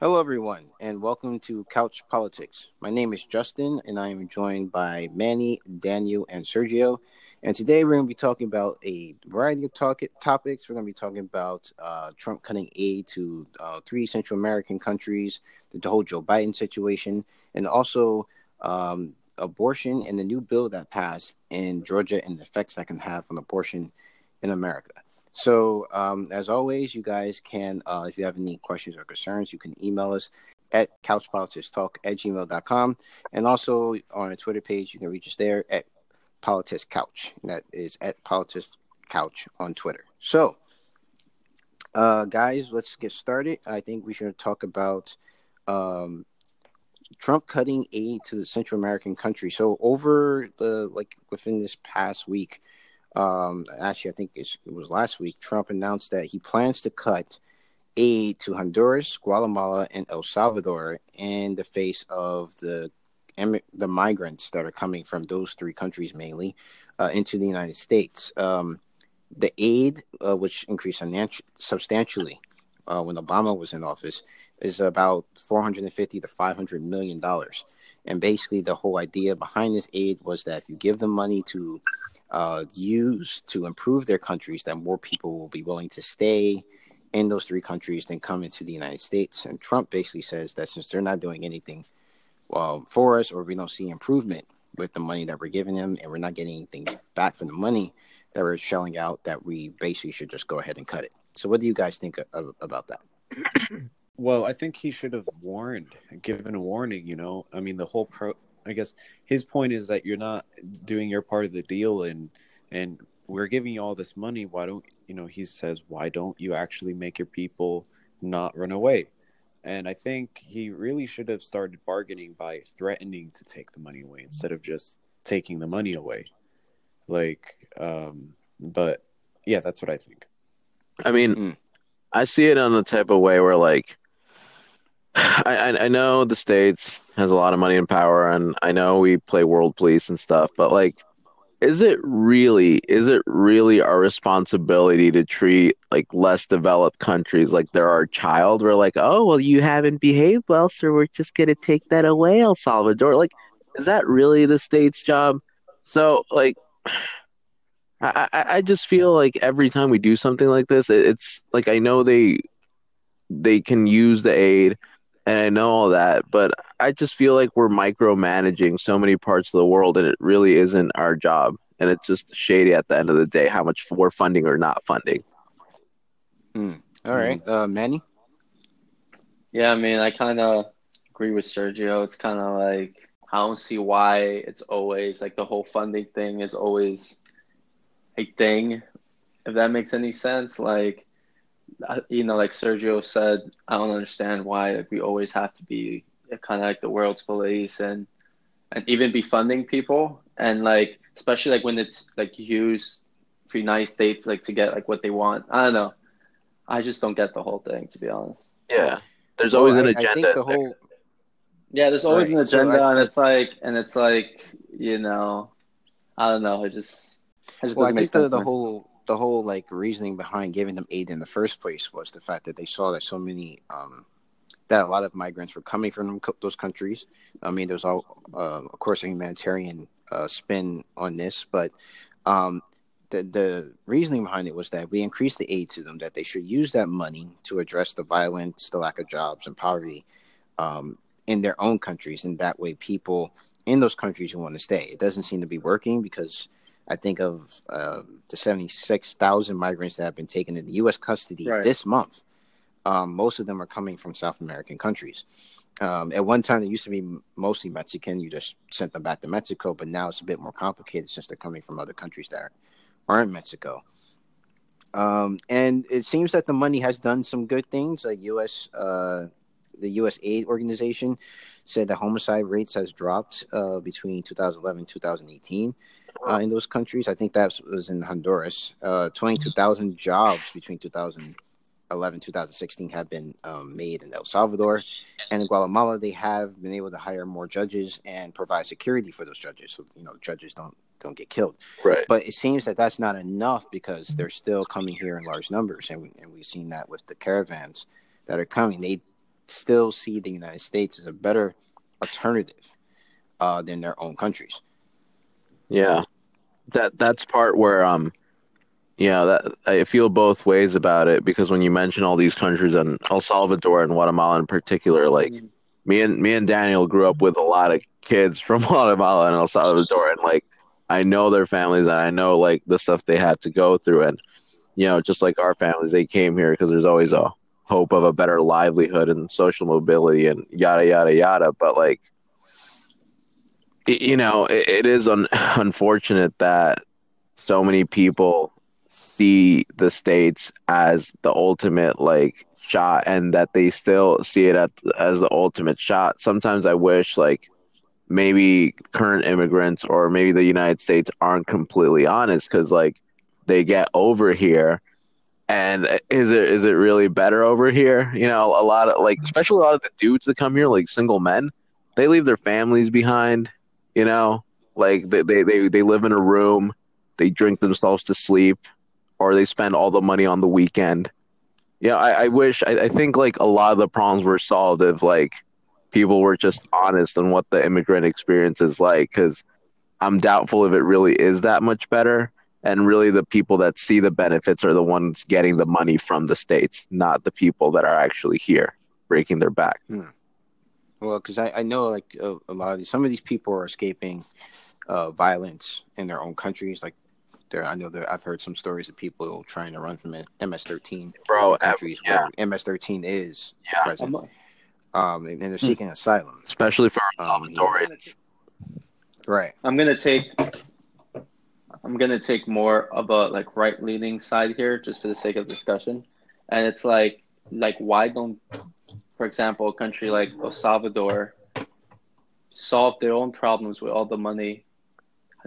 Hello, everyone, and welcome to Couch Politics. My name is Justin, and I am joined by Manny, Daniel, and Sergio. And today we're going to be talking about a variety of talk- topics. We're going to be talking about uh, Trump cutting aid to uh, three Central American countries, the whole Joe Biden situation, and also um, abortion and the new bill that passed in Georgia and the effects that can have on abortion in America. So, um, as always, you guys can, uh, if you have any questions or concerns, you can email us at couchpoliticstalk at gmail.com. And also on our Twitter page, you can reach us there at Politics Couch. And that is at Politics Couch on Twitter. So, uh, guys, let's get started. I think we should talk about um, Trump cutting aid to the Central American country. So, over the like within this past week, um, actually, I think it was last week, Trump announced that he plans to cut aid to Honduras, Guatemala, and El Salvador in the face of the the migrants that are coming from those three countries mainly uh, into the United States. Um, the aid, uh, which increased substantially uh, when Obama was in office, is about 450 to 500 million dollars. And basically, the whole idea behind this aid was that if you give them money to uh, use to improve their countries, that more people will be willing to stay in those three countries than come into the United States. And Trump basically says that since they're not doing anything um, for us, or we don't see improvement with the money that we're giving them, and we're not getting anything back from the money that we're shelling out, that we basically should just go ahead and cut it. So, what do you guys think of, about that? Well, I think he should have warned, given a warning. You know, I mean, the whole pro. I guess his point is that you're not doing your part of the deal, and and we're giving you all this money. Why don't you know? He says, why don't you actually make your people not run away? And I think he really should have started bargaining by threatening to take the money away instead of just taking the money away. Like, um, but yeah, that's what I think. I mean, mm. I see it on the type of way where like I, I know the states has a lot of money and power, and I know we play world police and stuff, but like, is it really is it really our responsibility to treat like less developed countries like they're our child? We're like, oh well, you haven't behaved well, so we're just gonna take that away, El Salvador. Like, is that really the state's job? So like. I, I just feel like every time we do something like this, it's like I know they they can use the aid and I know all that, but I just feel like we're micromanaging so many parts of the world, and it really isn't our job. And it's just shady at the end of the day how much we're funding or not funding. Mm. All right, uh, Manny. Yeah, I mean, I kind of agree with Sergio. It's kind of like I don't see why it's always like the whole funding thing is always a thing. If that makes any sense, like you know, like Sergio said, I don't understand why like, we always have to be kind of like the world's police and and even be funding people and like especially like when it's like used for United States like to get like what they want. I don't know. I just don't get the whole thing to be honest. Yeah, there's always well, an I, agenda. I think the whole... Yeah, there's always right. an agenda, so I... and it's like, and it's like, you know, I don't know. It just, it just well, I think the, the whole the whole like reasoning behind giving them aid in the first place was the fact that they saw that so many um, that a lot of migrants were coming from those countries. I mean, there's all uh, of course a humanitarian uh, spin on this, but um, the the reasoning behind it was that we increased the aid to them, that they should use that money to address the violence, the lack of jobs, and poverty um, in their own countries, and that way people in those countries who want to stay. It doesn't seem to be working because I think of uh, the 76,000 migrants that have been taken into U.S. custody right. this month. Um, most of them are coming from South American countries. Um, at one time, it used to be mostly Mexican. You just sent them back to Mexico, but now it's a bit more complicated since they're coming from other countries that aren't Mexico. Um, and it seems that the money has done some good things. A U.S. Uh, the U.S. aid organization said that homicide rates has dropped uh, between 2011 and 2018 uh, in those countries. I think that was in Honduras. Uh, 22,000 jobs between 2011 2016 have been um, made in El Salvador. And in Guatemala, they have been able to hire more judges and provide security for those judges. So, you know, judges don't don't get killed. Right. But it seems that that's not enough because they're still coming here in large numbers. And, we, and we've seen that with the caravans that are coming. They still see the United States as a better alternative uh, than their own countries. Yeah, that that's part where um, yeah, that I feel both ways about it because when you mention all these countries and El Salvador and Guatemala in particular, like me and me and Daniel grew up with a lot of kids from Guatemala and El Salvador, and like I know their families and I know like the stuff they had to go through, and you know, just like our families, they came here because there's always a hope of a better livelihood and social mobility and yada yada yada. But like, you know, it, it is un- unfortunate that so many people see the states as the ultimate like shot and that they still see it at, as the ultimate shot. Sometimes I wish like maybe current immigrants or maybe the United States aren't completely honest because like they get over here and is it is it really better over here? You know, a lot of like mm-hmm. especially a lot of the dudes that come here, like single men, they leave their families behind, you know, like they they, they, they live in a room, they drink themselves to sleep, or they spend all the money on the weekend. Yeah, I, I wish I, I think like a lot of the problems were solved if like people were just honest on what the immigrant experience is like because I'm doubtful if it really is that much better and really the people that see the benefits are the ones getting the money from the states not the people that are actually here breaking their back hmm. well because I, I, know like a, a, lot of these some of these people are escaping uh, violence in their own countries like there i know that i've heard some stories of people trying to run from ms-13 bro countries yeah. where ms-13 is yeah. present um, and, and they're hmm. seeking asylum especially for um, Salvadorians. right i'm gonna take I'm gonna take more of a like right leaning side here, just for the sake of discussion. And it's like like why don't, for example, a country like El Salvador solve their own problems with all the money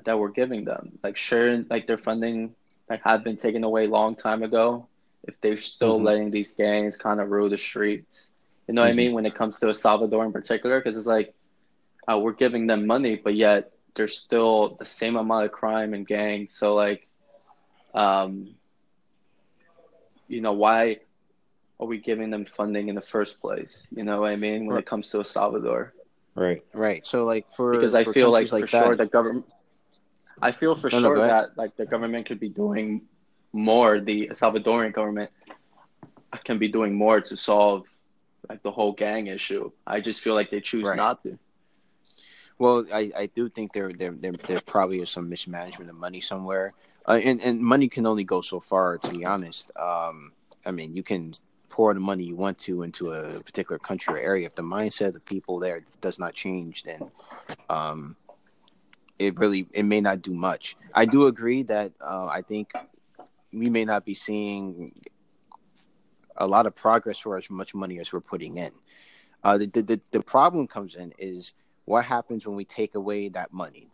that we're giving them? Like sure, like their funding like had been taken away long time ago. If they're still mm-hmm. letting these gangs kind of rule the streets, you know mm-hmm. what I mm-hmm. mean? When it comes to El Salvador in particular, because it's like uh, we're giving them money, but yet there's still the same amount of crime and gang. So like, um, you know, why are we giving them funding in the first place? You know what I mean? When right. it comes to El Salvador. Right. Right. So like for because I for feel like, like for that, sure the government. I feel for no, sure no, that like the government could be doing more. The Salvadorian government can be doing more to solve like the whole gang issue. I just feel like they choose right. not to. Well, I, I do think there there there there probably is some mismanagement of money somewhere, uh, and and money can only go so far. To be honest, um, I mean you can pour the money you want to into a particular country or area. If the mindset of the people there does not change, then um, it really it may not do much. I do agree that uh, I think we may not be seeing a lot of progress for as much money as we're putting in. Uh, the, the the problem comes in is what happens when we take away that money?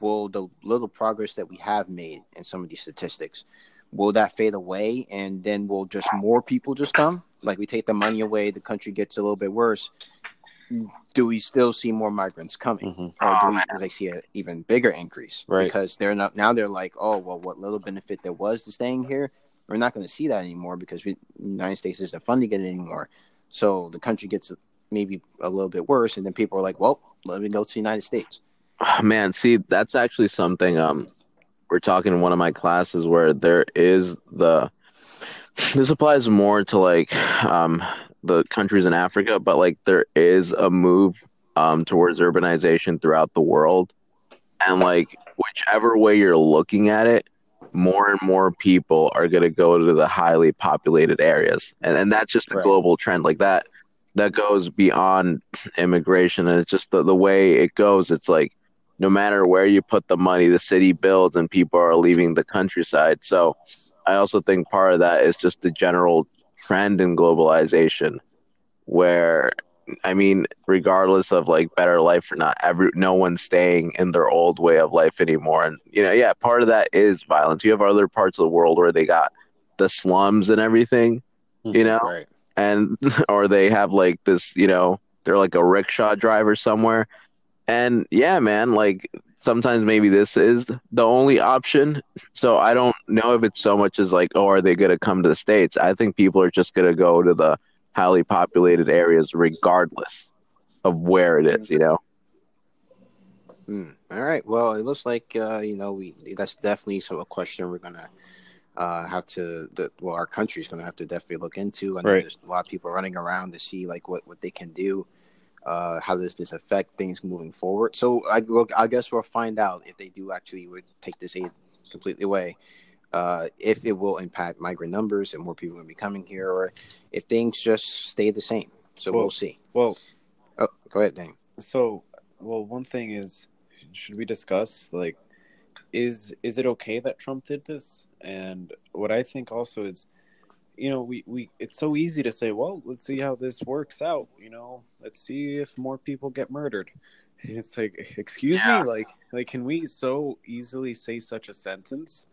Will the little progress that we have made in some of these statistics, will that fade away and then will just more people just come? Like we take the money away, the country gets a little bit worse. Do we still see more migrants coming, mm-hmm. or do we, do they see an even bigger increase? Right. Because they're not now. They're like, oh well, what little benefit there was to staying here, we're not going to see that anymore because we, the United States isn't funding it anymore. So the country gets maybe a little bit worse, and then people are like, well, let me go to the United States. Man, see, that's actually something um we're talking in one of my classes where there is the this applies more to like um the countries in Africa, but like there is a move um towards urbanization throughout the world. And like whichever way you're looking at it, more and more people are going to go to the highly populated areas. And and that's just a right. global trend like that that goes beyond immigration and it's just the, the way it goes it's like no matter where you put the money the city builds and people are leaving the countryside. So i also think part of that is just the general trend in globalization where i mean regardless of like better life or not every no one's staying in their old way of life anymore. And you know yeah part of that is violence. You have other parts of the world where they got the slums and everything you mm-hmm. know? right and or they have like this, you know, they're like a rickshaw driver somewhere. And yeah, man, like sometimes maybe this is the only option. So I don't know if it's so much as like, oh, are they going to come to the States? I think people are just going to go to the highly populated areas, regardless of where it is. You know. Mm. All right. Well, it looks like uh, you know we that's definitely some a question we're gonna uh, have to the well our country is gonna have to definitely look into. I know Right. there's a lot of people running around to see like what what they can do. Uh, how does this affect things moving forward? So I I guess we'll find out if they do actually would take this aid completely away. Uh, if it will impact migrant numbers and more people will be coming here, or if things just stay the same. So Well- we'll see. Well, Oh, go ahead, Dan. so well, one thing is, should we discuss like, is is it okay that Trump did this? And what I think also is, you know, we we it's so easy to say, well, let's see how this works out. You know, let's see if more people get murdered. It's like, excuse Yeah. me, like like can we so easily say such a sentence?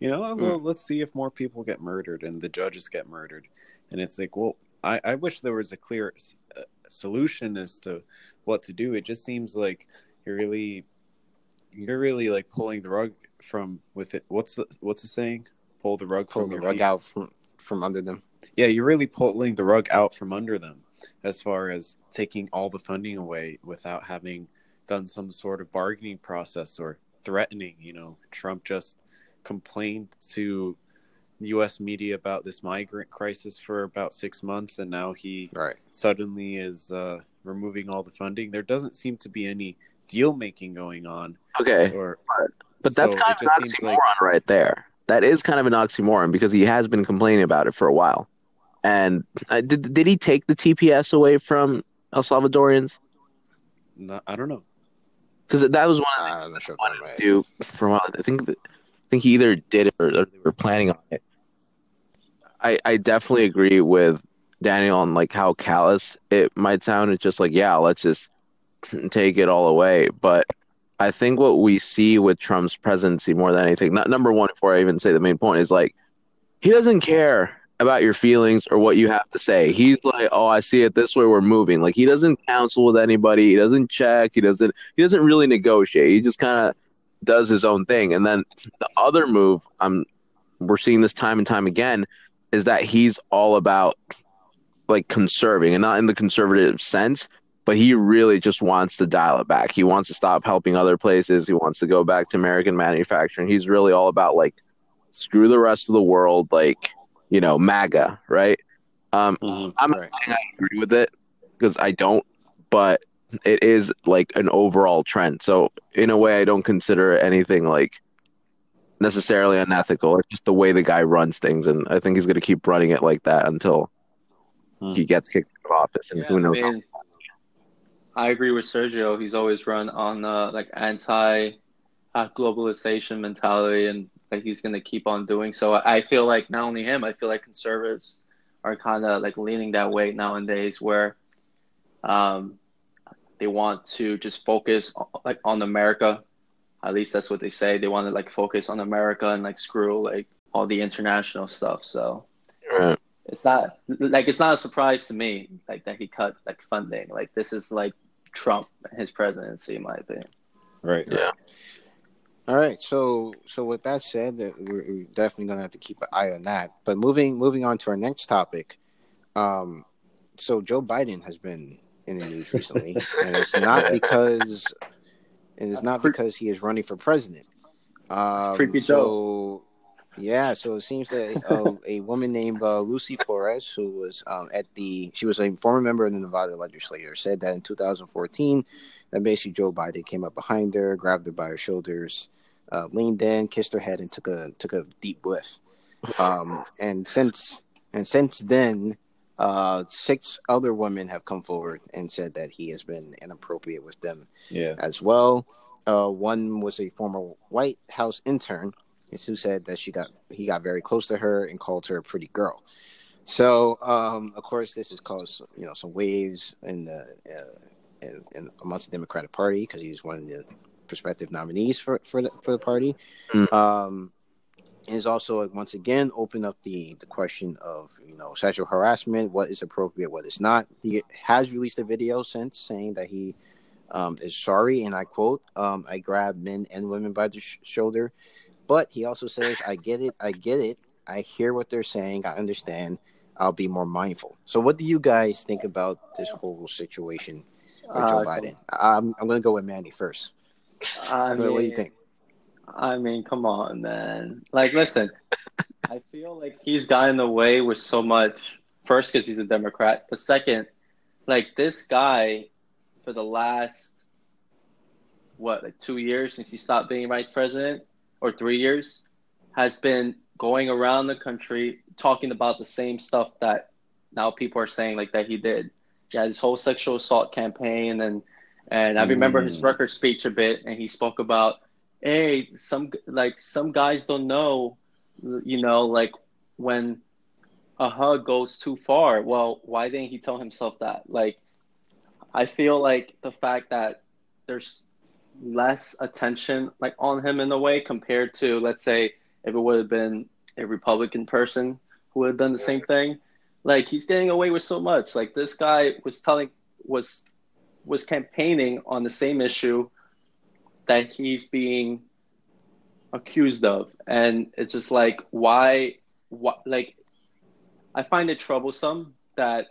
You know, well, let's see if more people get murdered and the judges get murdered. And it's like, well, I, I wish there was a clear uh, solution as to what to do. It just seems like you're really, you're really like pulling the rug from with it. What's the what's the saying? Pull the rug Pull from the rug feet. out from from under them. Yeah, you're really pulling the rug out from under them as far as taking all the funding away without having done some sort of bargaining process or threatening. You know, Trump just complained to U.S. media about this migrant crisis for about six months, and now he Right. suddenly is uh, removing all the funding. There doesn't seem to be any deal making going on. Okay, Or but that's so kind of an just seems oxymoron like- right there. That is kind of an oxymoron because he has been complaining about it for a while. And uh, did did he take the TPS away from El Salvadorians? no, I don't know. Because that was one of the I'm sure wanted right. to do for a while. I think that, I think he either did it or, or they were planning on it. I I definitely agree with Daniel on like how callous it might sound. It's just like yeah, let's just take it all away. But I think what we see with Trump's presidency more than anything, not number one, before I even say the main point, is like he doesn't care about your feelings or what you have to say. He's like, oh, I see it this way. We're moving. Like he doesn't counsel with anybody. He doesn't check. He doesn't. He doesn't really negotiate. He just kind of does his own thing. And then the other move, I'm we're seeing this time and time again, is that he's all about like conserving and not in the conservative sense, but he really just wants to dial it back. He wants to stop helping other places. He wants to go back to American manufacturing. He's really all about like screw the rest of the world, like you know, MAGA, right? Um, I'm not Right. saying I agree with it because I don't, but it is like an overall trend. So in a way, I don't consider anything like necessarily unethical. It's just the way the guy runs things, and I think he's going to keep running it like that until Hmm. he gets kicked out of office. And Yeah, who knows? I, mean, I agree with Sergio. He's always run on uh, like anti uh, globalization mentality, and like he's gonna keep on doing so. I feel like not only him, I feel like conservatives are kind of like leaning that way nowadays, where um, they want to just focus on, like on America. At least that's what they say. They want to like focus on America and like screw like all the international stuff. So Right. it's not like it's not a surprise to me like that he cut like funding like this is like trump and his presidency in my opinion Right. Yeah. All right. So so with that said, that we're, we're definitely gonna have to keep an eye on that. But moving moving on to our next topic, um, so Joe Biden has been in the news recently, and it's not because and it's not because he is running for president. Um, Freaky so yeah, so it seems that uh, a woman named uh, Lucy Flores, who was um, at the, she was a former member of the Nevada legislature, said that in 2014, that basically Joe Biden came up behind her, grabbed her by her shoulders, uh, leaned in, kissed her head, and took a took a deep whiff. Um, and since and since then, uh, six other women have come forward and said that he has been inappropriate with them Yeah. as well. Uh, one was a former White House intern who said that she got he got very close to her and called her a pretty girl. So, um, of course, this has caused you know some waves in the uh, in, in amongst the Democratic Party because he's one of the prospective nominees for for the, for the party. Mm. Um, and has also once again opened up the the question of you know sexual harassment, what is appropriate, what is not. He has released a video since saying that he um, is sorry, and I quote, um, "I grabbed men and women by the sh- shoulder," but he also says, "I get it, I get it, I hear what they're saying, I understand. I'll be more mindful. So, what do you guys think about this whole situation with Joe Uh, Biden? I'm I'm going to go with Manny first. I what do you mean, think? I mean, come on, man. Like, listen, I feel like he's gotten away with so much. First, because he's a Democrat, but second, like this guy, for the last what, like two years since he stopped being vice president, or three years, has been going around the country talking about the same stuff that now people are saying like that he did. Yeah, his whole sexual assault campaign, and and I remember his Mm. record speech a bit, and he spoke about hey, some like some guys don't know, you know, like when a hug goes too far. Well, why didn't he tell himself that? Like, I feel like the fact that there's less attention like on him in a way compared to let's say if it would have been a Republican person who would have done the same thing. Like he's getting away with so much. Like this guy was telling was was campaigning on the same issue that he's being accused of and it's just like why what like i find it troublesome that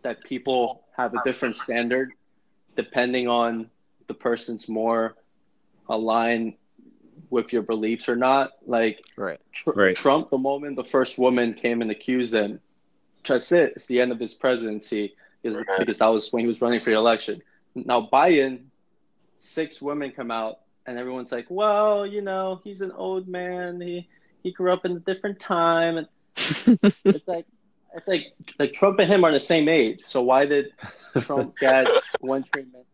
that people have a different standard depending on the person's more aligned with your beliefs or not like Right. Tr- Right. trump the moment the first woman came and accused him that's it it's the end of his presidency because, Right. because that was when he was running for the election now biden six women come out and everyone's like, well, you know, he's an old man. He he grew up in a different time, and it's like it's like like Trump and him are the same age. So why did Trump get one treatment,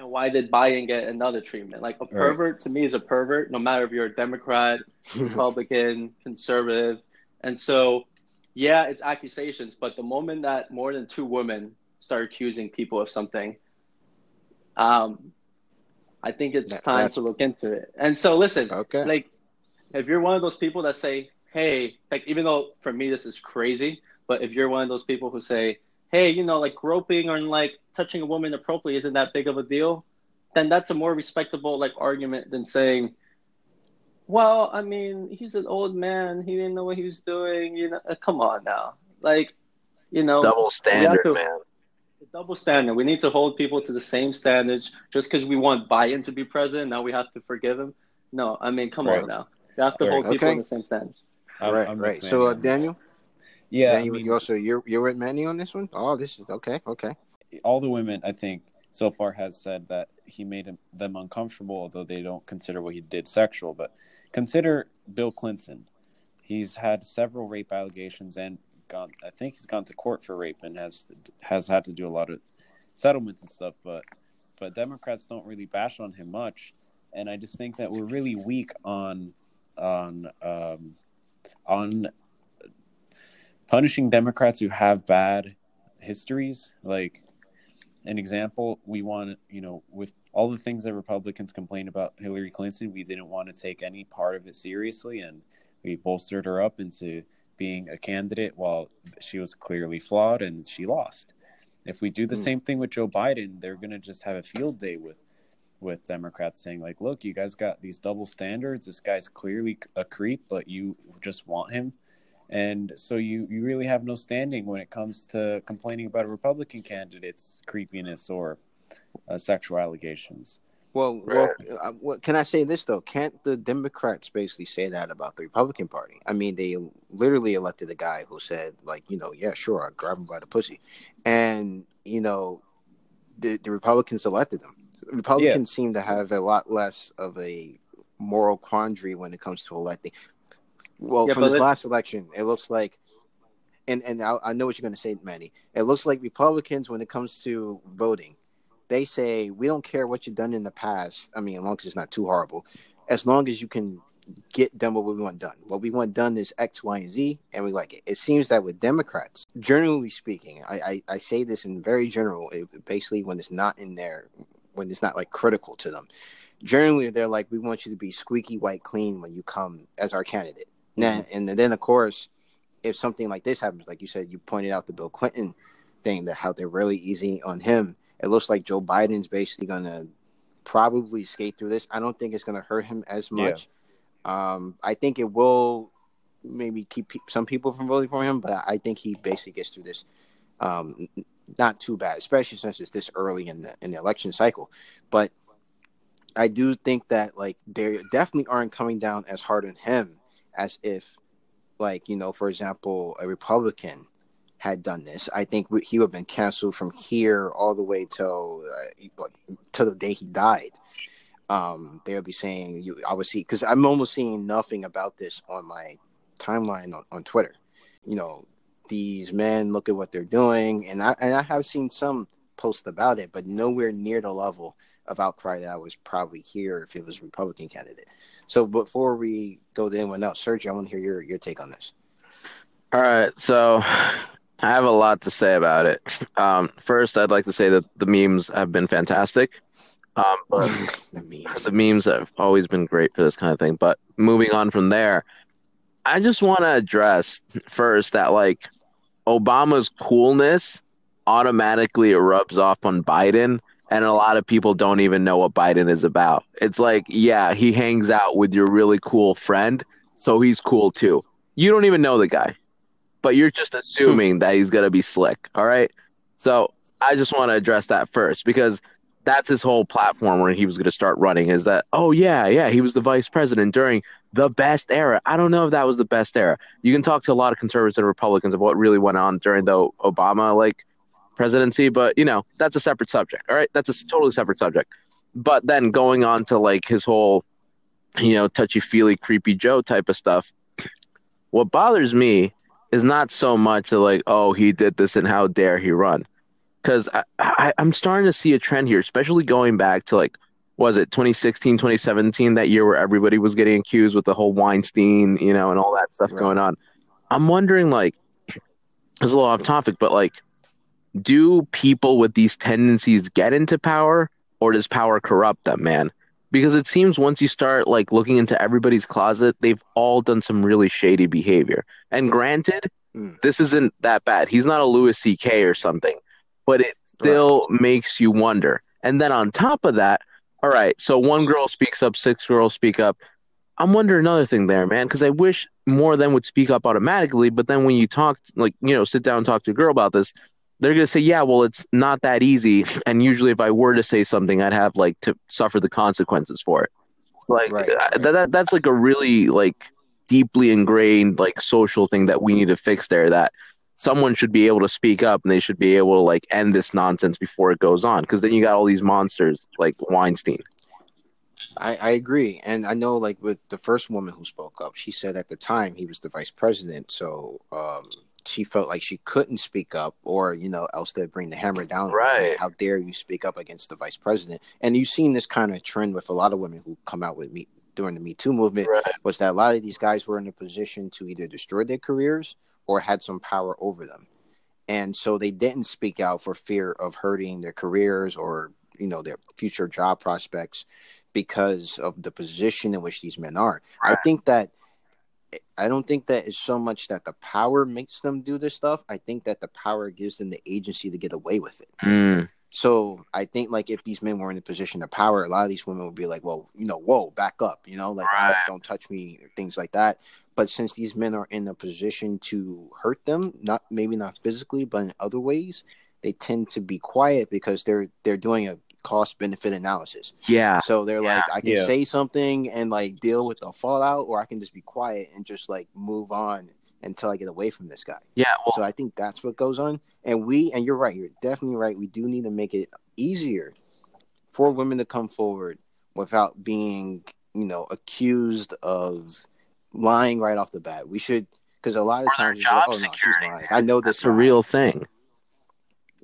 and why did Biden get another treatment? Like a Right. pervert to me is a pervert, no matter if you're a Democrat, Republican, conservative, and so yeah, it's accusations. But the moment that more than two women start accusing people of something, um, I think it's That- time to look into it. And so, listen, okay. like, if you're one of those people that say, "Hey," like, even though for me this is crazy, but if you're one of those people who say, "Hey, you know, like groping or like touching a woman appropriately isn't that big of a deal," then that's a more respectable like argument than saying, "Well, I mean, he's an old man. He didn't know what he was doing." You know, come on now, like, you know, Double standard, to- man. the double standard. We need to hold people to the same standards. Just because we want Biden to be president, now we have to forgive him. No, I mean, come Right. on now. You have to Right. hold people Okay. on the same standards. I'm- right. I'm right. So, uh, on this. Daniel, Yeah, I mean, you also you're you're with Manny on this one. Oh, this is okay. Okay. all the women I think so far has said that he made them uncomfortable, although they don't consider what he did sexual. But consider Bill Clinton. He's had several rape allegations and gone. I think he's gone to court for rape and has has had to do a lot of settlements and stuff. But but Democrats don't really bash on him much, and I just think that we're really weak on on um, on punishing Democrats who have bad histories. Like an example, we want you know with all the things that Republicans complain about Hillary Clinton, we didn't want to take any part of it seriously, and we bolstered her up into being a candidate while she was clearly flawed and she lost. If we do the Hmm. same thing with Joe Biden, they're going to just have a field day with with Democrats saying like, "Look, you guys got these double standards. This guy's clearly a creep, but you just want him." And so you, you really have no standing when it comes to complaining about a Republican candidate's creepiness or uh, sexual allegations. Well, well, uh, what can I say this though? Can't the Democrats basically say that about the Republican Party? I mean, they literally elected a guy who said, like, you know, yeah, sure, I grab him by the pussy, and you know, the the Republicans elected him. Republicans seem to have a lot less of a moral quandary when it comes to electing. Well, Yeah, from this last election, it looks like, and and I, I know what you're going to say, Manny. It looks like Republicans, when it comes to voting, they say we don't care what you've done in the past. I mean, as long as it's not too horrible, as long as you can get done what we want done. What we want done is X, Y, and Z, and we like it. It seems that with Democrats, generally speaking, I I, I say this in very general. It, basically, when it's not in there, when it's not like critical to them, generally they're like, we want you to be squeaky white clean when you come as our candidate. Now, and then of course, if something like this happens, like you said, you pointed out the Bill Clinton thing that how they're really easy on him. It looks like Joe Biden's basically gonna probably skate through this. I don't think it's gonna hurt him as Yeah. much. Um, I think it will maybe keep some people from voting for him, but I think he basically gets through this um, not too bad, especially since it's this early in the in the election cycle. But I do think that like they definitely aren't coming down as hard on him as if, like you know, for example, a Republican had done this. I think he would have been canceled from here all the way till uh, till the day he died. Um, they would be saying you obviously because I'm almost seeing nothing about this on my timeline on, on Twitter. You know, these men look at what they're doing, and I and I have seen some posts about it, but nowhere near the level of outcry that I was probably here if it was a Republican candidate. So before we go to anyone else, Sergio, I want to hear your your take on this. All right, so I have a lot to say about it. Um, first, I'd like to say that the memes have been fantastic. Um, but the, memes. the memes have always been great for this kind of thing. But moving on from there, I just want to address first that like Obama's coolness automatically it rubs off on Biden, and a lot of people don't even know what Biden is about. It's like, yeah, he hangs out with your really cool friend, so he's cool too. You don't even know the guy, but you're just assuming that he's gonna be slick. All right. So I just want to address that first because that's his whole platform where he was going to start running is that oh yeah yeah he was the vice president during the best era i don't know if that was the best era you can talk to a lot of conservatives and republicans of what really went on during the obama like presidency but you know that's a separate subject all right that's a totally separate subject but then going on to like his whole you know touchy feely creepy joe type of stuff what bothers me is not so much like oh he did this and how dare he run because I, I, I'm starting to see a trend here, especially going back to like, was it 2016, 2017, that year where everybody was getting accused with the whole Weinstein, you know, and all that stuff right. going on. I'm wondering, like, it's a little off topic, but like, do people with these tendencies get into power or does power corrupt them, man? Because it seems once you start like looking into everybody's closet, they've all done some really shady behavior. And granted, mm. this isn't that bad. He's not a Louis C.K. or something but it still right. makes you wonder. And then on top of that, all right, so one girl speaks up, six girls speak up. I'm wondering another thing there, man, because I wish more of them would speak up automatically. But then when you talk, like, you know, sit down and talk to a girl about this, they're going to say, yeah, well, it's not that easy. And usually, if I were to say something, I'd have like to suffer the consequences for it. Like, right, right. That, that, that's like a really, like, deeply ingrained, like, social thing that we need to fix there that someone should be able to speak up and they should be able to like end this nonsense before it goes on because then you got all these monsters like Weinstein. I, I agree, and I know like with the first woman who spoke up, she said at the time he was the vice president, so um, she felt like she couldn't speak up, or you know, else they'd bring the hammer down. Right? how dare you speak up against the vice president? And you've seen this kind of trend with a lot of women who come out with me during the Me Too movement. Right. Was that a lot of these guys were in a position to either destroy their careers or had some power over them. And so they didn't speak out for fear of hurting their careers or, you know, their future job prospects because of the position in which these men are. I think that I don't think that it's so much that the power makes them do this stuff. I think that the power gives them the agency to get away with it. Mm. So I think like if these men were in a position of power, a lot of these women would be like, well, you know, whoa, back up, you know, like right. don't touch me, things like that. But since these men are in a position to hurt them, not maybe not physically, but in other ways, they tend to be quiet because they're they're doing a cost benefit analysis. Yeah. So they're yeah. like, I can yeah. say something and like deal with the fallout, or I can just be quiet and just like move on until I get away from this guy. Yeah. Well, so I think that's what goes on. And we, and you're right, you're definitely right. We do need to make it easier for women to come forward without being, you know, accused of lying right off the bat. We should because a lot of times, job like, oh, no, security. I know this is a real thing,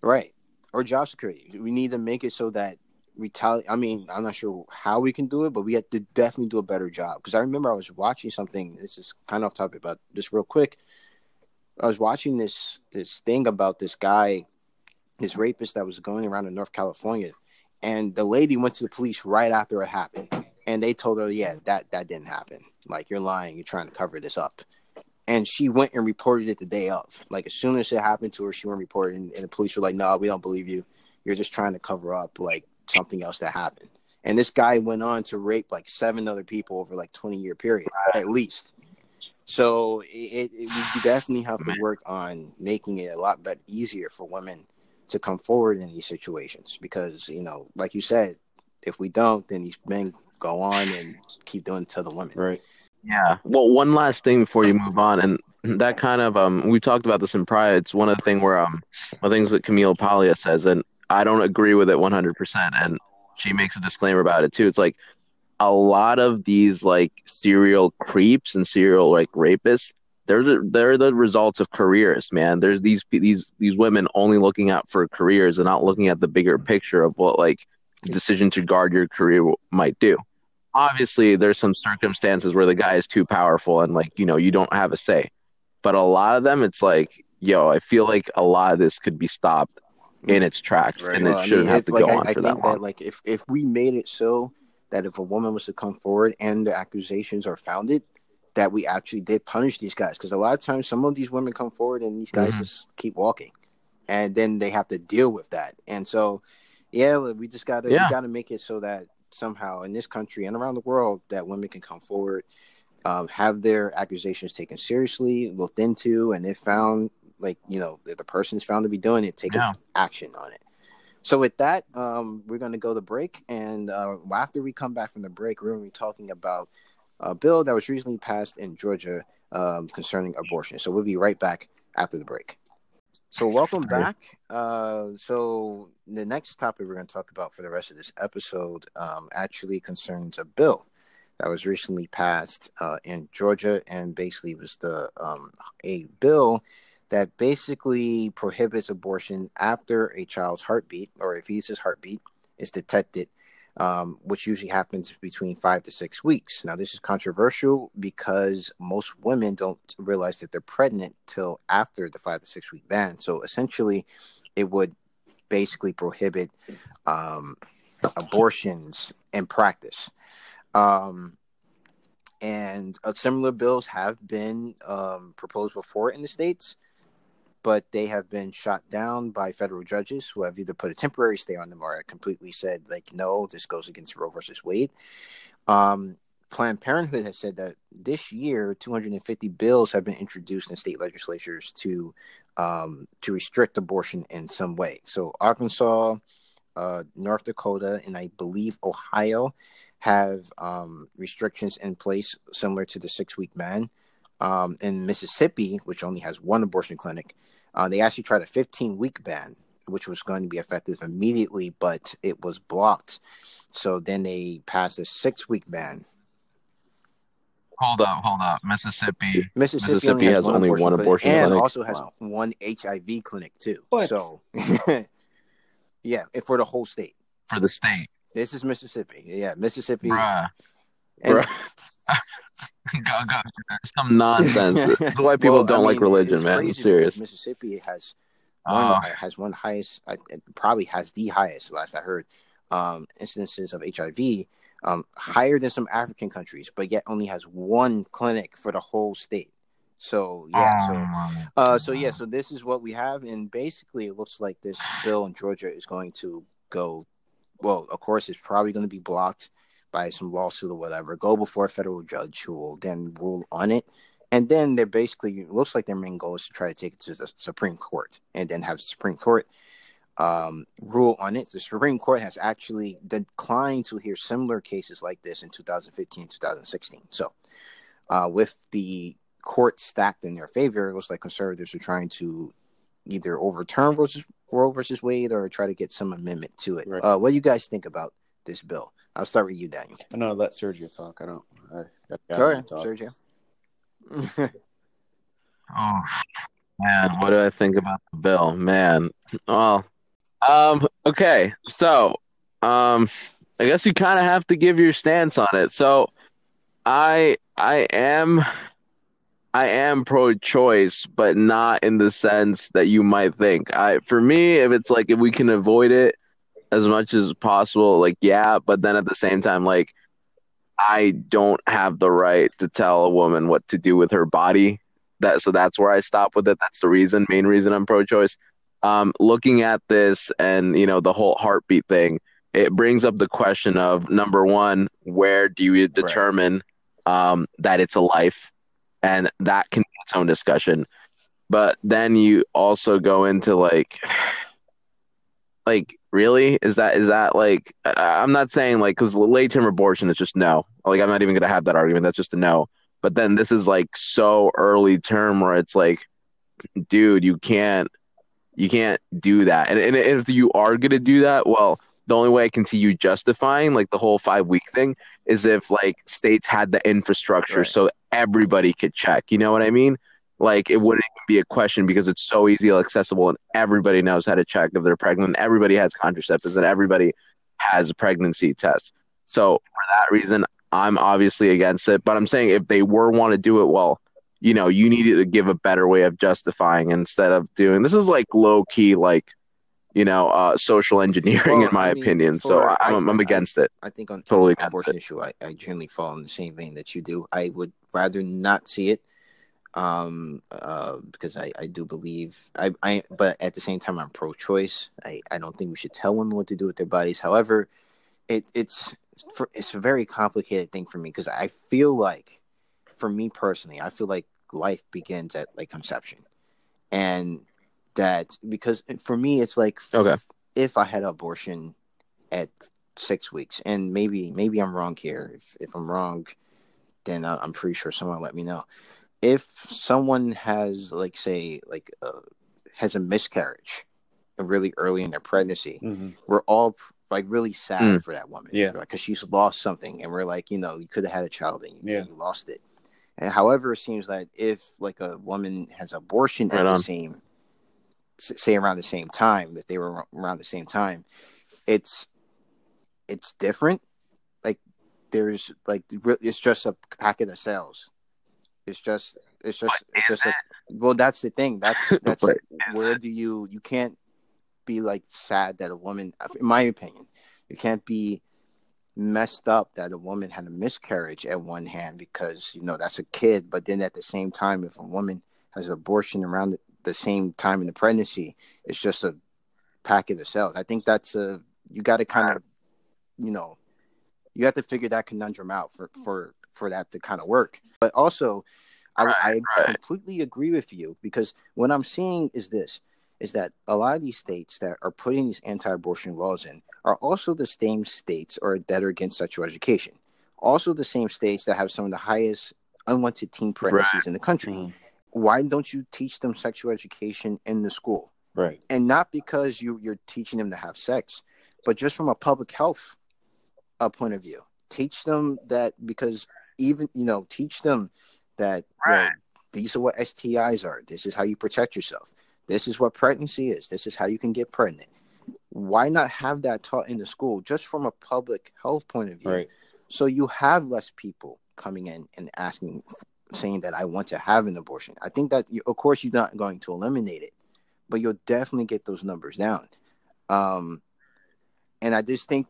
right? Or job security. We need to make it so that retaliate. I mean, I'm not sure how we can do it, but we have to definitely do a better job. Because I remember I was watching something. This is kind of off topic, but just real quick. I was watching this this thing about this guy, this rapist that was going around in North California, and the lady went to the police right after it happened, and they told her, "Yeah, that that didn't happen." Like you're lying. You're trying to cover this up. And she went and reported it the day of. Like as soon as it happened to her, she went and reported, and, and the police were like, "No, we don't believe you. You're just trying to cover up like something else that happened." And this guy went on to rape like seven other people over like 20 year period at least. So it, it, we definitely have to work on making it a lot better, easier for women to come forward in these situations because you know, like you said, if we don't, then these men go on and keep doing it to the women. Right. Yeah. Well, one last thing before you move on, and that kind of um, we talked about this in Pride. It's one of the thing where um, the things that Camille Paglia says, and I don't agree with it one hundred percent, and she makes a disclaimer about it too. It's like a lot of these like serial creeps and serial like rapists. They're they're the results of careers, man. There's these these these women only looking out for careers and not looking at the bigger picture of what like decision to guard your career might do. Obviously, there's some circumstances where the guy is too powerful and like you know you don't have a say, but a lot of them, it's like yo, I feel like a lot of this could be stopped in its tracks, right. and well, it shouldn't I mean, have to like, go I, on I for that long. That, like if if we made it so that if a woman was to come forward and the accusations are founded, that we actually did punish these guys because a lot of times some of these women come forward and these guys mm-hmm. just keep walking, and then they have to deal with that. And so, yeah, we just gotta yeah. we gotta make it so that somehow in this country and around the world that women can come forward, um, have their accusations taken seriously, looked into, and if found like you know the person is found to be doing it, take yeah. action on it. So with that, um, we're going to go to break, and uh, after we come back from the break, we're going to be talking about a bill that was recently passed in Georgia um, concerning abortion. So we'll be right back after the break. So welcome back. Uh, so the next topic we're going to talk about for the rest of this episode um, actually concerns a bill that was recently passed uh, in Georgia, and basically was the um, a bill that basically prohibits abortion after a child's heartbeat or a fetus's heartbeat is detected, um, which usually happens between five to six weeks. Now, this is controversial because most women don't realize that they're pregnant till after the five to six week ban. So essentially, it would basically prohibit um, abortions in practice. Um, and uh, similar bills have been um, proposed before in the states but they have been shot down by federal judges who have either put a temporary stay on them or completely said, like, no, this goes against Roe versus Wade. Um, Planned Parenthood has said that this year, 250 bills have been introduced in state legislatures to um, to restrict abortion in some way. So Arkansas, uh, North Dakota, and I believe Ohio have um, restrictions in place similar to the six week ban. Um, in Mississippi, which only has one abortion clinic, uh, they actually tried a 15 week ban, which was going to be effective immediately, but it was blocked. So then they passed a six week ban. Hold up, hold up. Mississippi. Mississippi, Mississippi only has, has, only one abortion clinic, clinic. and also has Wow. one HIV clinic too. What? So, yeah, for the whole state. for the state. This is Mississippi. Yeah, Mississippi. Bruh. And- Bruh. go, go. Some nonsense. That's why people Well, don't like mean, religion, man. I'm serious. Mississippi has Oh. one has one highest, probably has the highest. Last I heard, um, incidences of HIV, um, higher than some African countries, but yet only has one clinic for the whole state. So yeah, so Um, uh, so yeah, so this is what we have, and basically, it looks like this bill in Georgia is going to go. Well, of course, it's probably going to be blocked by some lawsuit or whatever. Go before a federal judge who will then rule on it, and then they're basically it looks like their main goal is to try to take it to the Supreme Court, and then have the Supreme Court um, rule on it. The Supreme Court has actually declined to hear similar cases like this in 2015, 2016. So, uh, with the court stacked in their favor, it looks like conservatives are trying to either overturn versus Roe versus Wade or try to get some amendment to it. Right. Uh, what do you guys think about this bill? I'll start with you, Daniel. I know let Sergio talk. I don't. I, I Sorry, talk. Sergio. Oh man, what do I think about the bill? Man, well, um, okay, so, um, I guess you kind of have to give your stance on it. So, I, I am, I am pro-choice, but not in the sense that you might think. I, for me, if it's like if we can avoid it as much as possible, like yeah, but then at the same time, like. I don't have the right to tell a woman what to do with her body that so that's where I stop with it. That's the reason, main reason I'm pro-choice. Um, looking at this and you know the whole heartbeat thing, it brings up the question of number one, where do you determine um, that it's a life, and that can be its own discussion. But then you also go into like, like really is that is that like I'm not saying like because late term abortion is just no. Like I'm not even gonna have that argument. That's just a no. But then this is like so early term where it's like, dude, you can't you can't do that. And, and if you are gonna do that, well, the only way I can see you justifying like the whole five week thing is if like states had the infrastructure right. so everybody could check. You know what I mean? Like it wouldn't be a question because it's so easy accessible, and everybody knows how to check if they're pregnant. Everybody has contraceptives, and everybody has pregnancy tests So for that reason, I'm obviously against it. But I'm saying if they were want to do it, well, you know, you needed to give a better way of justifying instead of doing this is like low key, like you know, uh, social engineering, well, in my I mean, opinion. So I, I'm, I'm against it. I think on totally on abortion it. issue, I, I generally fall in the same vein that you do. I would rather not see it, um, uh, because I, I do believe I, I, but at the same time, I'm pro-choice. I, I don't think we should tell women what to do with their bodies. However, it it's for, it's a very complicated thing for me because I feel like, for me personally, I feel like life begins at like conception, and that because for me it's like okay if i had an abortion at six weeks and maybe maybe i'm wrong here if, if i'm wrong then i'm pretty sure someone let me know if someone has like say like uh, has a miscarriage really early in their pregnancy mm-hmm. we're all like really sad mm. for that woman yeah because she's lost something and we're like you know you could have had a child and you, yeah. you lost it and however it seems that if like a woman has abortion right at on. the same say around the same time that they were around the same time it's it's different like there's like it's just a packet of cells it's just it's just it's just a, well that's the thing. That's that's where do you you can't be like sad that a woman in my opinion you can't be messed up that a woman had a miscarriage at one hand because you know that's a kid. But then at the same time if a woman has an abortion around the, the same time in the pregnancy. It's just a packet of cells. I think that's a you got to kind of, you know, you have to figure that conundrum out for for for that to kind of work. But also, right, I, I right. completely agree with you because what I'm seeing is this: is that a lot of these states that are putting these anti-abortion laws in are also the same states or that are against sexual education. Also, the same states that have some of the highest unwanted teen pregnancies right. in the country. Mm why don't you teach them sexual education in the school? Right. And not because you you're teaching them to have sex, but just from a public health uh, point of view. Teach them that because even you know, teach them that right. you know, these are what STIs are. This is how you protect yourself. This is what pregnancy is. This is how you can get pregnant. Why not have that taught in the school just from a public health point of view? Right. So you have less people coming in and asking saying that I want to have an abortion. I think that, you, of course, you're not going to eliminate it, but you'll definitely get those numbers down. Um, and I just think,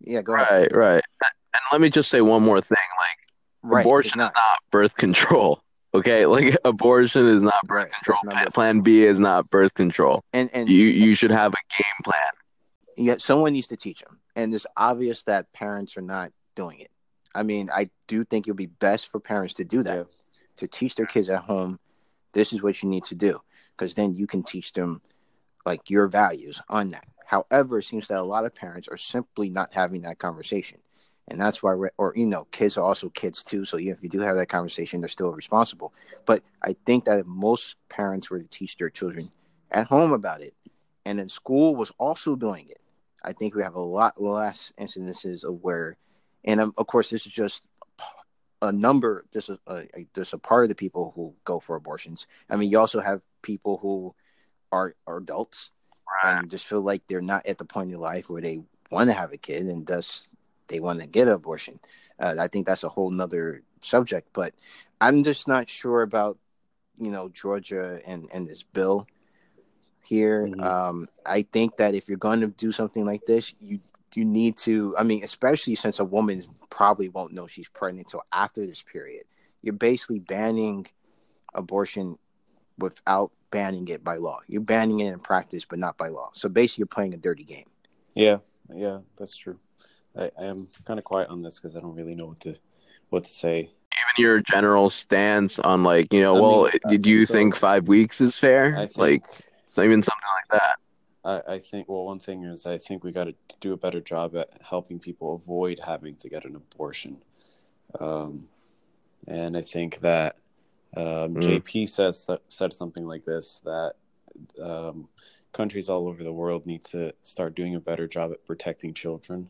yeah, go right, ahead. Right, right. And let me just say one more thing: like, right, abortion is not birth control. Okay, like abortion is not birth right, control. Not plan B is not birth control. And and you you should have a game plan. Yeah, someone needs to teach them, and it's obvious that parents are not doing it. I mean, I do think it would be best for parents to do that, yeah. to teach their kids at home, this is what you need to do, because then you can teach them like your values on that. However, it seems that a lot of parents are simply not having that conversation. And that's why, or, you know, kids are also kids too. So even if you do have that conversation, they're still responsible. But I think that if most parents were to teach their children at home about it, and then school was also doing it, I think we have a lot less incidences of where and um, of course, this is just a number. This is a, a, this a part of the people who go for abortions. I mean, you also have people who are, are adults right. and just feel like they're not at the point in life where they want to have a kid, and thus they want to get an abortion. Uh, I think that's a whole nother subject, but I'm just not sure about you know Georgia and and this bill here. Mm-hmm. Um, I think that if you're going to do something like this, you you need to i mean especially since a woman probably won't know she's pregnant until after this period you're basically banning abortion without banning it by law you're banning it in practice but not by law so basically you're playing a dirty game yeah yeah that's true i, I am kind of quiet on this because i don't really know what to what to say Even your general stance on like you know, I well, mean, uh, do you so think five weeks is fair? I think Like, so even something like that. I, I think well one thing is I think we got to do a better job at helping people avoid having to get an abortion. Um, and I think that um, Mm. JP says said something like this that um, countries all over the world need to start doing a better job at protecting children.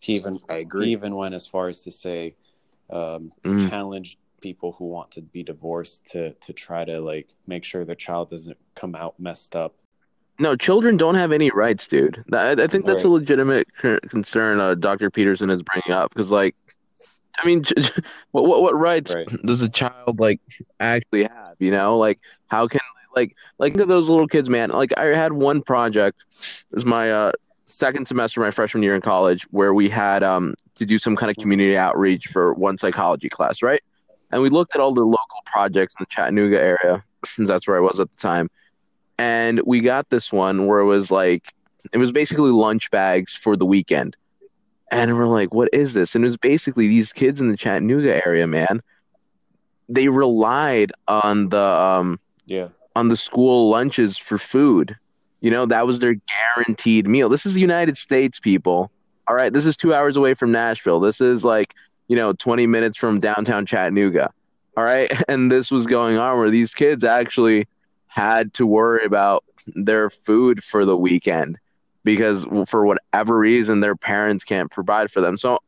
He even I he even went as far as to say um, Mm. challenge people who want to be divorced to to try to like make sure their child doesn't come out messed up. No, children don't have any rights, dude. I, I think that's a legitimate concern uh, Dr. Peterson is bringing up because, like, I mean, what, what what rights Right. does a child like actually have? You know, like how can like like those little kids, man. Like I had one project. It was my uh, second semester, my freshman year in college, where we had um to do some kind of community outreach for one psychology class, right? And we looked at all the local projects in the Chattanooga area. That's where I was at the time and we got this one where it was like it was basically lunch bags for the weekend and we're like what is this and it was basically these kids in the chattanooga area man they relied on the um Yeah. on the school lunches for food you know that was their guaranteed meal this is the united states people all right this is two hours away from nashville this is like you know 20 minutes from downtown chattanooga all right and this was going on where these kids actually had to worry about their food for the weekend because for whatever reason their parents can't provide for them. So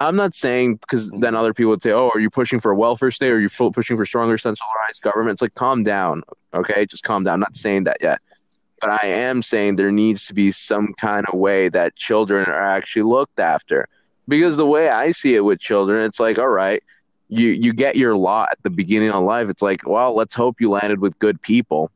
I'm not saying because then other people would say, "Oh, are you pushing for a welfare state? Or are you pushing for stronger centralized government?" It's like calm down, okay? Just calm down. I'm not saying that yet, but I am saying there needs to be some kind of way that children are actually looked after. Because the way I see it with children, it's like, all right, you you get your lot at the beginning of life. It's like, well, let's hope you landed with good people.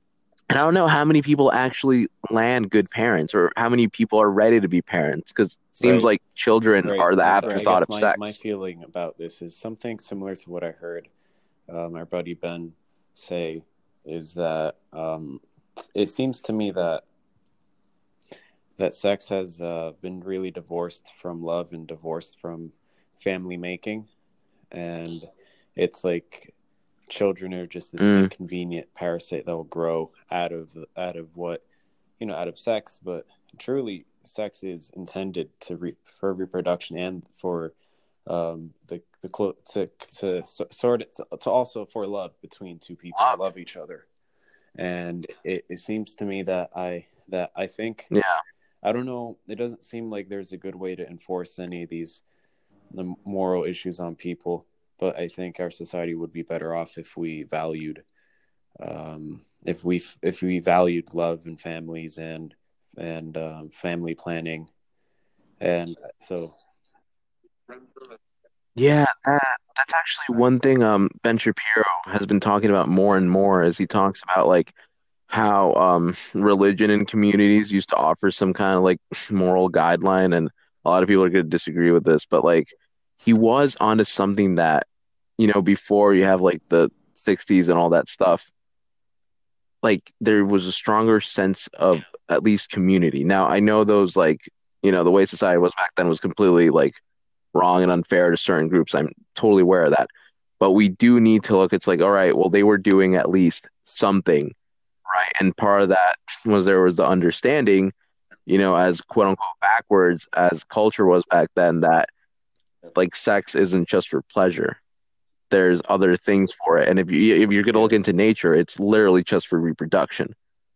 And I don't know how many people actually land good parents, or how many people are ready to be parents. Because it seems Right. like children Right. are the afterthought of my, sex. My feeling about this is something similar to what I heard um, our buddy Ben say is that um, it seems to me that that sex has uh, been really divorced from love and divorced from family making, and it's like children are just this Mm. inconvenient parasite that will grow out of out of what you know out of sex, but truly sex is intended to re- for reproduction and for um the the clo- to to sort it to, to also for love between two people Love. love each other and it, it seems to me that i that i think Yeah. i don't know it doesn't seem like there's a good way to enforce any of these the moral issues on people but i think our society would be better off if we valued um if we if we valued love and families and and um, family planning and so Yeah, that, that's actually one thing um Ben Shapiro has been talking about more and more as he talks about like how um religion and communities used to offer some kind of like moral guideline and a lot of people are going to disagree with this, but like he was onto something that you know before you have like the 60s and all that stuff like there was a stronger sense of at least community. Now, I know those like, you know, the way society was back then was completely like wrong and unfair to certain groups. I'm totally aware of that. But we do need to look, it's like, all right, well, they were doing at least something, right? And part of that was there was the understanding, you know, as quote unquote backwards as culture was back then, that like sex isn't just for pleasure. There's other things for it. And if you if you're gonna look into nature, it's literally just for reproduction.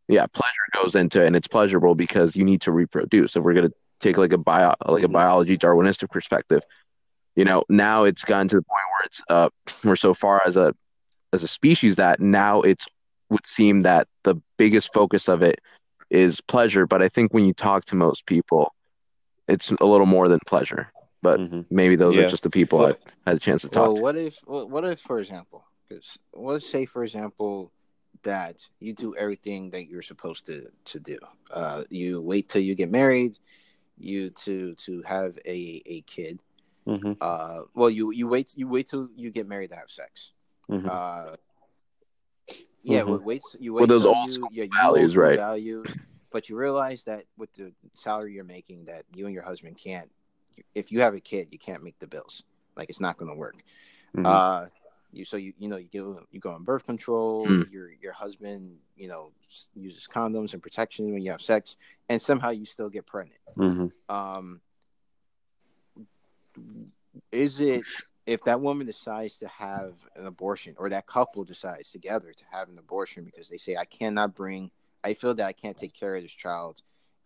Yeah, pleasure goes into it and it's pleasurable because you need to reproduce. If we're gonna take like a bio like a Mhm. biology Darwinistic perspective, you know, now it's gotten to the point where it's uh we're so far as a as a species that now it's would seem that the biggest focus of it is pleasure. But I think when you talk to most people, it's a little more than pleasure. But mhm. maybe those Yeah. are just the people Well- I had a chance to talk Well, to. what if, what what if, for example, because let's say, for example, that you do everything that you're supposed to to do. Uh, you wait till you get married, you to to have a a kid. Mhm. Uh, well, you you wait you wait till you get married to have sex. Mhm. Uh, yeah, Mhm. well, wait. You wait With those old you, yeah, values, right. Values, but you realize that with the salary you're making, that you and your husband can't. If you have a kid, you can't make the bills. Like it's not going to work. Mhm. Uh, you so you you know you go you go on birth control. Mm. Your your husband you know uses condoms and protection when you have sex, and somehow you still get pregnant. Mhm. Um, is it if that woman decides to have an abortion, or that couple decides together to have an abortion because they say I cannot bring, I feel that I can't take care of this child,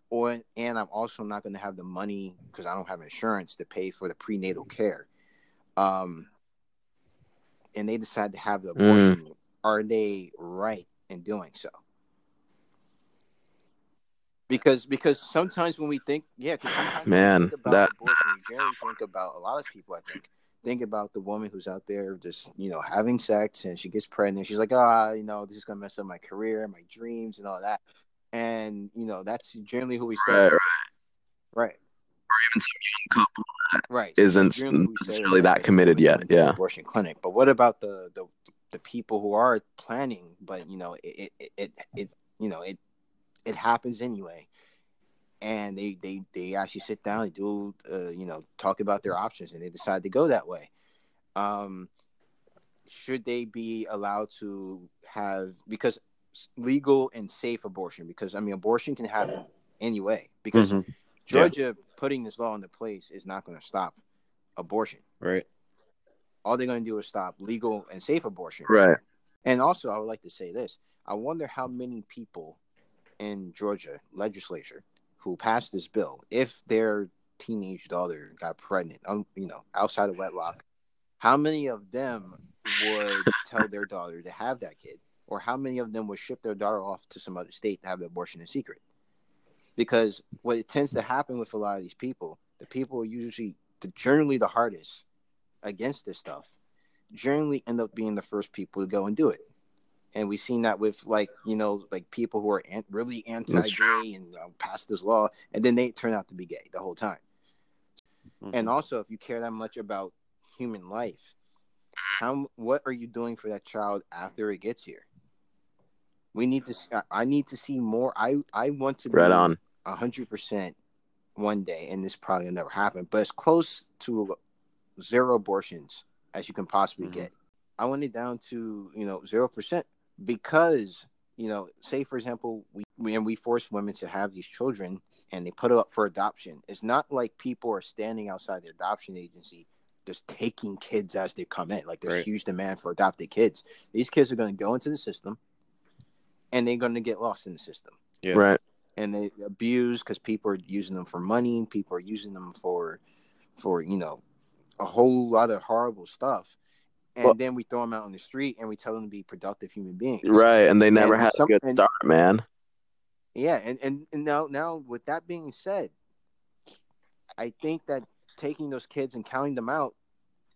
or and I'm also not going to have the money because I don't have insurance to pay for the prenatal care. Um, and they decide to have the abortion. Are they right in doing so? Because because sometimes when we think yeah, sometimes when we Man, think about that- abortion, we generally think about a lot of people. I think think about the woman who's out there just you know having sex and she gets pregnant. She's like, ah, you know, this is gonna mess up my career, my dreams, and all that. And you know, that's generally who we start. right. Right. Even some young couple Right. Isn't generally who we say necessarily that committed yet. go into an Yeah. Abortion clinic. But what about the the the people who are planning, but you know, it it it, it you know it it happens anyway. And they, they, they actually sit down and do, uh, you know, talk about their options, and they decide to go that way. Um, should they be allowed to have because legal and safe abortion? Because I mean, abortion can happen anyway. Because Mhm. Georgia putting this law into place is not going to stop abortion. Right. All they're going to do is stop legal and safe abortion. Right. And also, I would like to say this: I wonder how many people in Georgia legislature who passed this bill, if their teenage daughter got pregnant, um, you know, outside of wedlock, how many of them would tell their daughter to have that kid, or how many of them would ship their daughter off to some other state to have the abortion in secret? Because what it tends to happen with a lot of these people, the people are usually the generally the hardest against this stuff, generally end up being the first people to go and do it and we've seen that with like you know like people who are an- really anti-gay and uh, pass this law and then they turn out to be gay the whole time Mhm. and also if you care that much about human life how what are you doing for that child after it gets here we need to I need to see more i i want to Right be on. 100% one day and this probably will never happen but as close to zero abortions as you can possibly Mhm. get i want it down to you know 0% because you know say for example we when we force women to have these children and they put it up for adoption it's not like people are standing outside the adoption agency just taking kids as they come in like there's Right. huge demand for adopted kids these kids are going to go into the system and they're going to get lost in the system Yeah. Right. And they abuse because people are using them for money people are using them for for you know a whole lot of horrible stuff and Well- then we throw them out on the street and we tell them to be productive human beings Right. And they never And had some- a good and- start, man. yeah and, and and now now with that being said i think that taking those kids and counting them out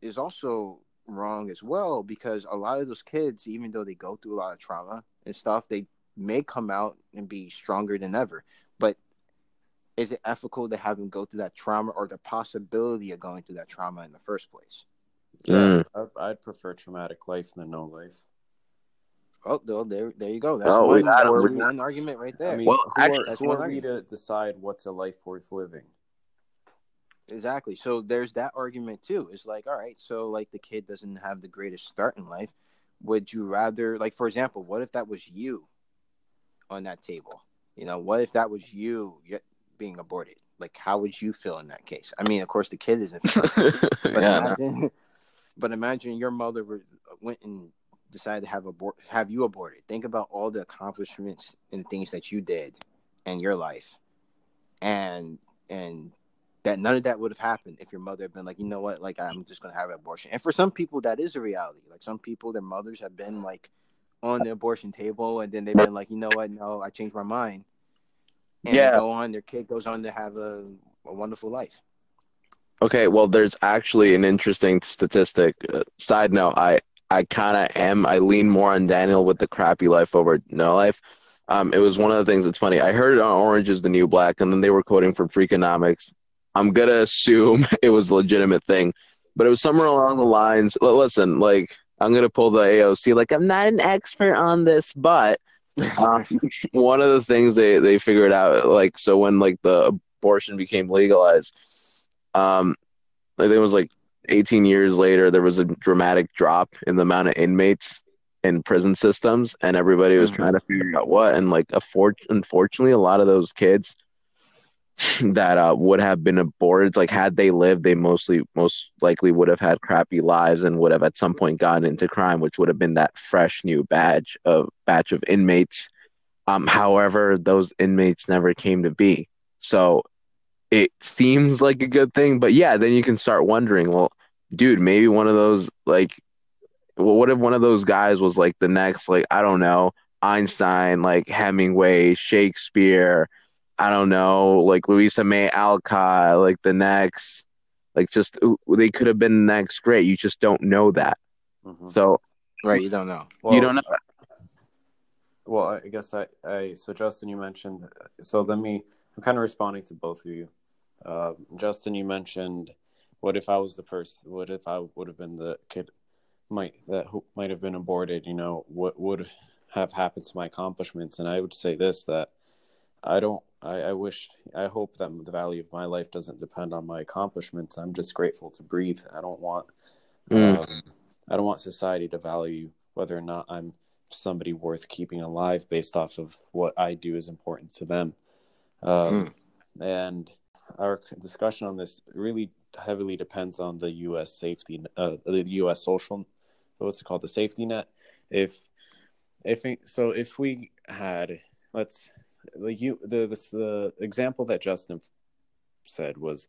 is also wrong as well because a lot of those kids even though they go through a lot of trauma and stuff they may come out and be stronger than ever but is it ethical to have them go through that trauma or the possibility of going through that trauma in the first place Yeah. Hmm. I, I'd prefer traumatic life than no life. oh well, there there you go that's Oh, we one, got 'em. that's one argument right there I mean, Well, who actually- are, That's who one are we argument. to decide what's a life worth living? Exactly. So there's that argument too. It's like, all right, so like the kid doesn't have the greatest start in life. Would you rather, like, for example, what if that was you on that table? You know, what if that was you being aborted? Like, how would you feel in that case? I mean, of course, the kid isn't. But yeah. imagine, but imagine your mother were, went and decided to have abort, have you aborted. Think about all the accomplishments and things that you did in your life, and and that none of that would have happened if your mother had been like, you know what, like I'm just gonna have an abortion. And for some people, that is a reality. Like some people, their mothers have been like on the abortion table, and then they've been like, you know what, no, I changed my mind. And Yeah. they go on, their kid goes on to have a, a wonderful life. Okay, well, there's actually an interesting statistic. Uh, side note, I I kind of am. I lean more on Daniel with the crappy life over no life. Um, it was one of the things that's funny. I heard it on Orange is the New Black, and then they were quoting from Freakonomics. I'm gonna assume it was a legitimate thing, but it was somewhere along the lines. Listen, like I'm gonna pull the AOC. Like I'm not an expert on this, but um, one of the things they they figured out, like so when like the abortion became legalized, um, I think it was like 18 years later, there was a dramatic drop in the amount of inmates in prison systems, and everybody was Mhm. trying to figure out what. And like, affor- unfortunately, a lot of those kids that uh, would have been aborted, like had they lived, they mostly most likely would have had crappy lives and would have at some point gotten into crime, which would have been that fresh new badge of batch of inmates. Um, however, those inmates never came to be. So it seems like a good thing, but yeah, then you can start wondering, well, dude, maybe one of those like well, what if one of those guys was like the next, like, I don't know, Einstein, like Hemingway, Shakespeare, I don't know, like Louisa May Alcott, like the next, like just they could have been the next great. You just don't know that. Mhm. So Right, you don't know. Well, you don't know. Well, I guess I, I so Justin, you mentioned. So let me. I'm kind of responding to both of you. Uh, Justin, you mentioned, what if I was the person? What if I would have been the kid, might that who might have been aborted? You know, what would have happened to my accomplishments? And I would say this that I don't. I, I wish. I hope that the value of my life doesn't depend on my accomplishments. I'm just grateful to breathe. I don't want. Mm. Um, I don't want society to value whether or not I'm somebody worth keeping alive based off of what I do is important to them. Um, And our discussion on this really heavily depends on the U.S. safety, uh, the U.S. social, what's it called, the safety net. If, if so, if we had, let's, like you, the the, the example that Justin said was,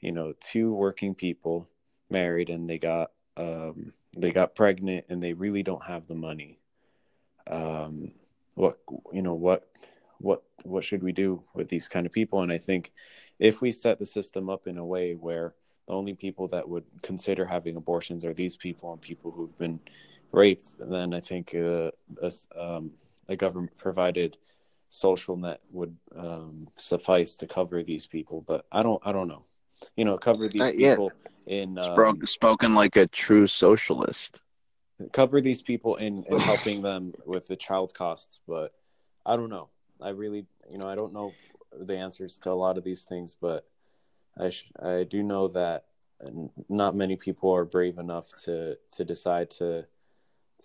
you know, two working people married and they got um, they got pregnant and they really don't have the money. Um, what you know what what what should we do with these kind of people? And I think if we set the system up in a way where the only people that would consider having abortions are these people and people who've been raped, then I think uh, a, um, a government provided social net would um, suffice to cover these people. But I don't I don't know. You know, cover these Uh, yeah. people in um, Spoke, spoken like a true socialist. cover these people in, in helping them with the child costs but i don't know i really you know i don't know the answers to a lot of these things but i sh- i do know that not many people are brave enough to to decide to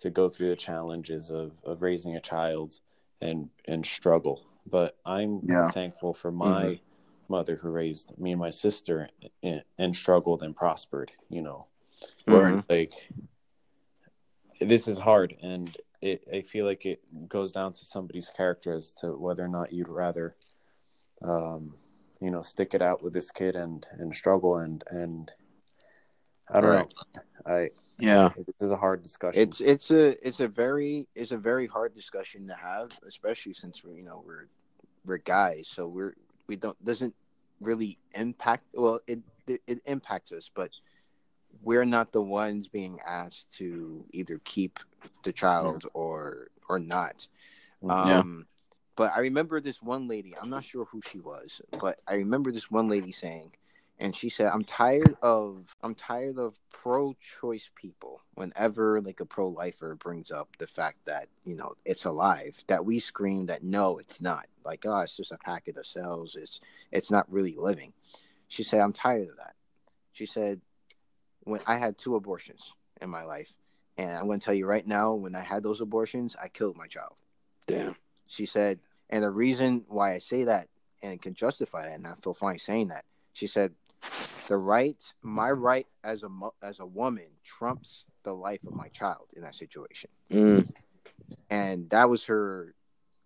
to go through the challenges of of raising a child and and struggle but i'm Yeah. thankful for my mother who raised me and my sister and, and struggled and prospered you know Mhm. like this is hard and it, i feel like it goes down to somebody's character as to whether or not you'd rather um you know stick it out with this kid and and struggle and and i don't Right. know i Yeah. this is a hard discussion It's it's a it's a very it's a very hard discussion to have, especially since we're you know we're we're guys, so we're we don't doesn't really impact. Well, it it, impacts us, but we're not the ones being asked to either keep the child or or not. Yeah. Um, But I remember this one lady. I'm not sure who she was, but I remember this one lady saying, and she said, "I'm tired of I'm tired of pro-choice people. Whenever like a pro-lifer brings up the fact that you know it's alive, that we scream that no, it's not. Like, oh, it's just a packet of cells. It's it's not really living." She said, "I'm tired of that." She said, "When I had two abortions in my life, and I'm going to tell you right now, when I had those abortions, I killed my child." Damn. She said, and the reason why I say that and can justify that, and I feel fine saying that, she said, the right, my right as a as a woman trumps the life of my child in that situation, Mm. and that was her.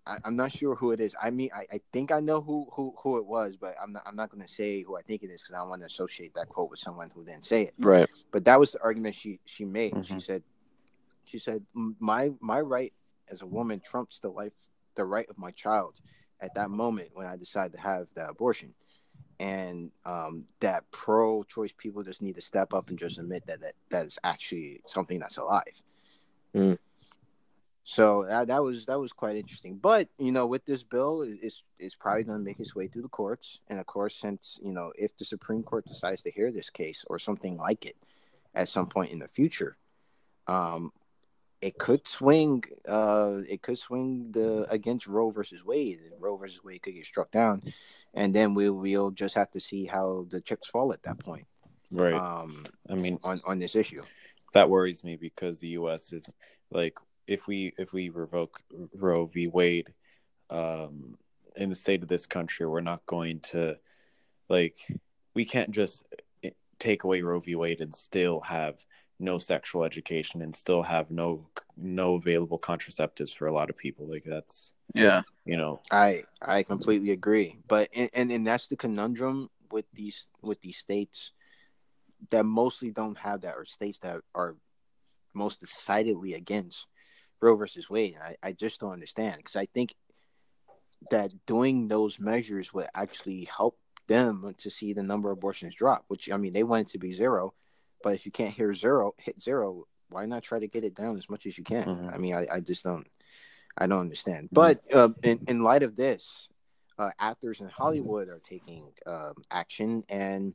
I, I'm not sure who it is. I mean, I, I think I know who, who who it was, but I'm not I'm not going to say who I think it is because I don't want to associate that quote with someone who didn't say it. Right. But that was the argument she she made. She Mhm. said, she said my my right as a woman trumps the life the right of my child at that moment when I decide to have the abortion, and um, that pro-choice people just need to step up and just admit that that, that is actually something that's alive. Mm. So that, that was that was quite interesting. But you know, with this bill, it- it's it's probably going to make its way through the courts, and of course, since you know, if the Supreme Court decides to hear this case or something like it at some point in the future, um, it could swing. Uh, it could swing the against Roe versus Wade, and Roe versus Wade could get struck down, and then we we'll just have to see how the chips fall at that point. Right. Um, I mean, on on this issue. that worries me because the U.S. is like if we if we revoke Roe v. Wade, um, in the state of this country, we're not going to like we can't just eh, take away Roe v. Wade and still have no sexual education and still have no no available contraceptives for a lot of people. Like that's Yeah. you know I I completely agree, but and, and and that's the conundrum with these with these states that mostly don't have that, or states that are most decidedly against Roe versus Wade. I I just don't understand because I think that doing those measures would actually help them to see the number of abortions drop. Which I mean, they want it to be zero, but if you can't hear zero hit zero, why not try to get it down as much as you can? Mhm. I mean, I, I just don't. I don't understand. But uh, in in light of this, uh, actors in Hollywood are taking um, action, and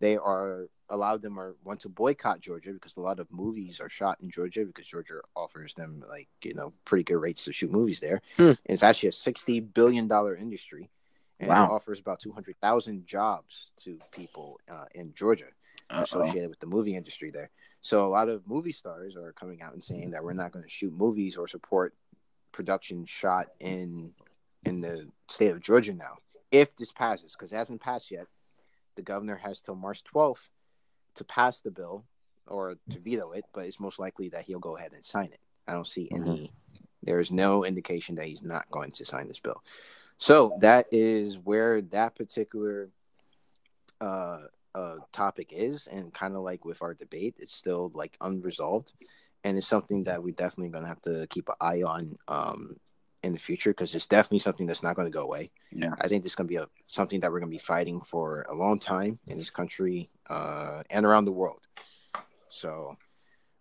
they are a lot of them are want to boycott Georgia because a lot of movies are shot in Georgia because Georgia offers them like you know pretty good rates to shoot movies there. Hmm. It's actually a sixty billion dollar industry, and Wow. it offers about two hundred thousand jobs to people uh, in Georgia Uh-oh. associated with the movie industry there. So a lot of movie stars are coming out and saying that we're not going to shoot movies or support production shot in in the state of Georgia now. If this passes, because it hasn't passed yet, the governor has till March 12th to pass the bill or to veto it, but it's most likely that he'll go ahead and sign it. I don't see any. There is no indication that he's not going to sign this bill. So that is where that particular uh, uh, topic is, and kind of like with our debate, it's still like unresolved, and it's something that we're definitely gonna have to keep an eye on um, in the future because it's definitely something that's not going to go away. Yeah. I think it's going to be a something that we're going to be fighting for a long time in this country uh, and around the world. So,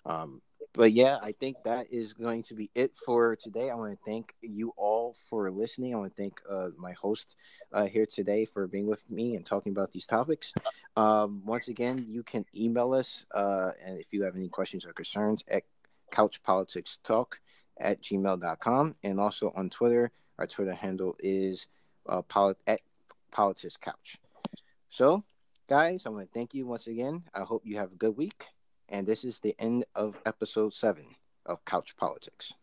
um, but yeah, I think that is going to be it for today. I want to thank you all for listening. I want to thank uh, my host uh, here today for being with me and talking about these topics. Um, once again, you can email us uh, and if you have any questions or concerns at couchpoliticstalk at gmail.com and also on Twitter. Our Twitter handle is uh, polit- at politics couch. So, guys, I want to thank you once again. I hope you have a good week. And this is the end of episode seven of Couch Politics.